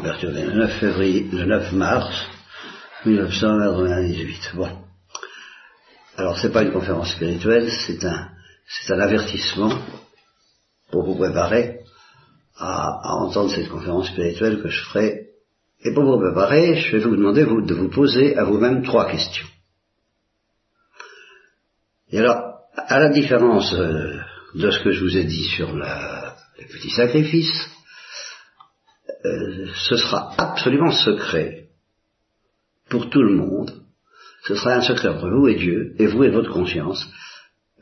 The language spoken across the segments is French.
perturbé. Le 9 février, le 9 mars 1998. Bon. Alors c'est pas une conférence spirituelle, c'est un, avertissement pour vous préparer à, entendre cette conférence spirituelle que je ferai. Et pour vous préparer, je vais vous demander de vous poser à vous-même trois questions. Et alors, à la différence euh, de ce que je vous ai dit sur la, les petits sacrifices, euh, ce sera absolument secret pour tout le monde. Ce sera un secret entre vous et Dieu, et vous et votre conscience.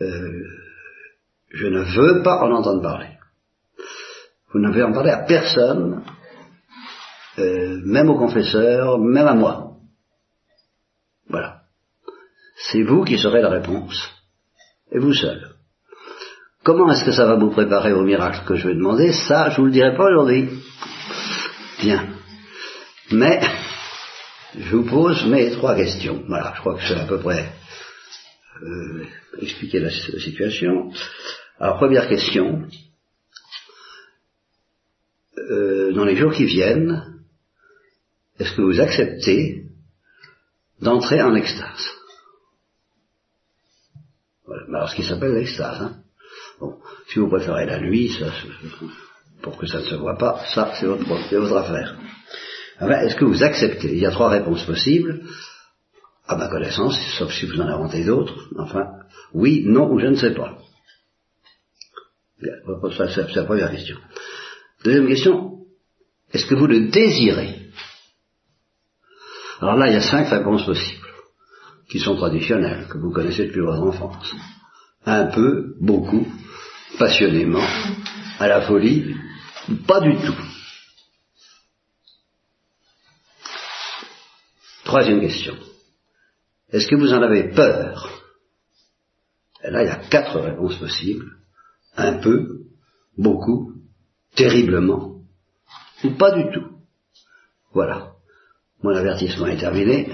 Euh, je ne veux pas en entendre parler. Vous n'avez en parler à personne, euh, même au confesseur, même à moi. Voilà. C'est vous qui serez la réponse, et vous seul. Comment est-ce que ça va vous préparer au miracle que je vais demander? Ça, je vous le dirai pas aujourd'hui. Bien. Mais, je vous pose mes trois questions. Voilà, je crois que c'est à peu près euh, expliquer la, situation. Alors, première question. Euh, dans les jours qui viennent, est-ce que vous acceptez d'entrer en extase? Voilà, alors ce qui s'appelle l'extase. Hein. Bon, si vous préférez la nuit, ça, pour que ça ne se voit pas, ça c'est votre, affaire. Enfin, est-ce que vous acceptez? Il y a trois réponses possibles, à ma connaissance, sauf si vous en inventez d'autres. Enfin, oui, non ou je ne sais pas. C'est la première question. Deuxième question, est-ce que vous le désirez? Alors là, il y a cinq réponses possibles, qui sont traditionnelles, que vous connaissez depuis votre enfance. Un peu, beaucoup, passionnément, à la folie, pas du tout. Troisième question. Est-ce que vous en avez peur? Et là, il y a quatre réponses possibles. Un peu, beaucoup, terriblement, ou pas du tout. Voilà. Mon avertissement est terminé.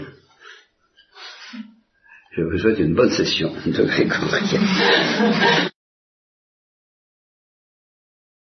Je vous souhaite une bonne session de.